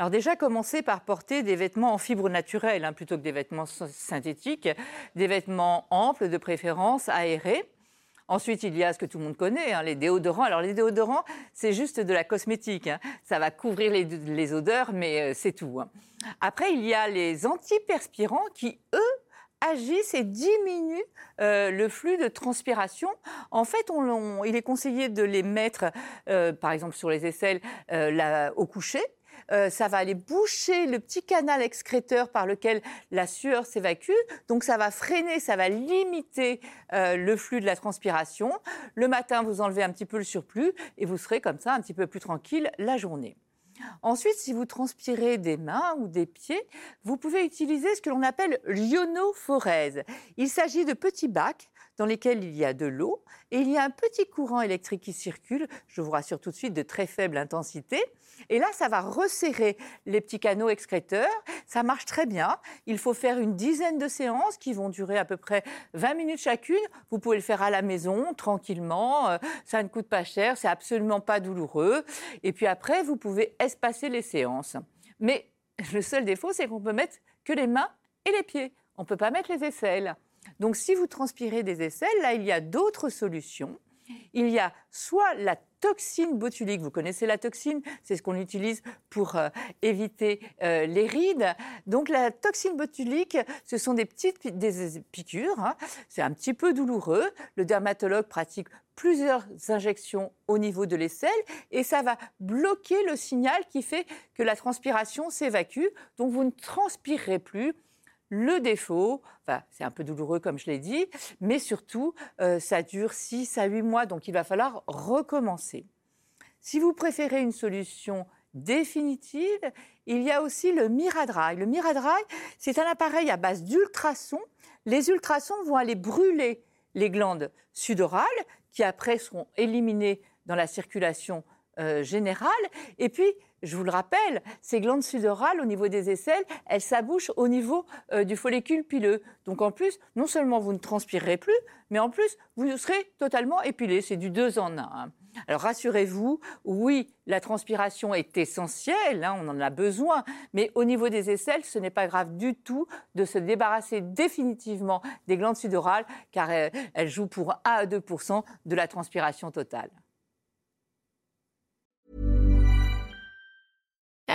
Alors déjà, commencez par porter des vêtements en fibre naturelle hein, plutôt que des vêtements synthétiques, des vêtements amples de préférence, aérés. Ensuite, il y a ce que tout le monde connaît, hein, les déodorants. Alors les déodorants, c'est juste de la cosmétique. Hein. Ça va couvrir les, odeurs, mais euh, c'est tout. Après, il y a les antiperspirants qui, eux, agissent et diminuent euh, le flux de transpiration. En fait, il est conseillé de les mettre, euh, par exemple sur les aisselles, au coucher euh, ça va aller boucher le petit canal excréteur par lequel la sueur s'évacue. Donc ça va freiner, ça va limiter euh, le flux de la transpiration. Le matin, vous enlevez un petit peu le surplus et vous serez comme ça un petit peu plus tranquille la journée. Ensuite, si vous transpirez des mains ou des pieds, vous pouvez utiliser ce que l'on appelle l'ionophorèse. Il s'agit de petits bacs dans lesquels il y a de l'eau et il y a un petit courant électrique qui circule, je vous rassure tout de suite, de très faible intensité. Et là, ça va resserrer les petits canaux excréteurs. Ça marche très bien. Il faut faire une dizaine de séances qui vont durer à peu près 20 minutes chacune. Vous pouvez le faire à la maison, tranquillement. Euh, ça ne coûte pas cher, c'est absolument pas douloureux. Et puis après, vous pouvez espacer les séances. Mais le seul défaut, c'est qu'on peut mettre que les mains et les pieds. On ne peut pas mettre les aisselles. Donc si vous transpirez des aisselles, là, il y a d'autres solutions. Il y a soit la toxine botulique. Vous connaissez la toxine, c'est ce qu'on utilise pour euh, éviter euh, les rides. Donc la toxine botulique, ce sont des petites piqûres. Hein. C'est un petit peu douloureux. Le dermatologue pratique plusieurs injections au niveau de l'aisselle et ça va bloquer le signal qui fait que la transpiration s'évacue. Donc vous ne transpirerez plus le défaut, c'est un peu douloureux comme je l'ai dit, mais surtout, euh, ça dure 6 à 8 mois, donc il va falloir recommencer. Si vous préférez une solution définitive, il y a aussi le Miradry. Le Miradry, c'est un appareil à base d'ultrasons. Les ultrasons vont aller brûler les glandes sudorales, qui après seront éliminées dans la circulation euh, générale. Et puis, je vous le rappelle, ces glandes sudorales au niveau des aisselles, elles s'abouchent au niveau euh, du follicule pileux. Donc en plus, non seulement vous ne transpirerez plus, mais en plus, vous serez totalement épilé. C'est du deux en un. Alors rassurez-vous, oui, la transpiration est essentielle, hein, on en a besoin, mais au niveau des aisselles, ce n'est pas grave du tout de se débarrasser définitivement des glandes sudorales, car elles, euh, elles jouent pour 1 à 2 de la transpiration totale.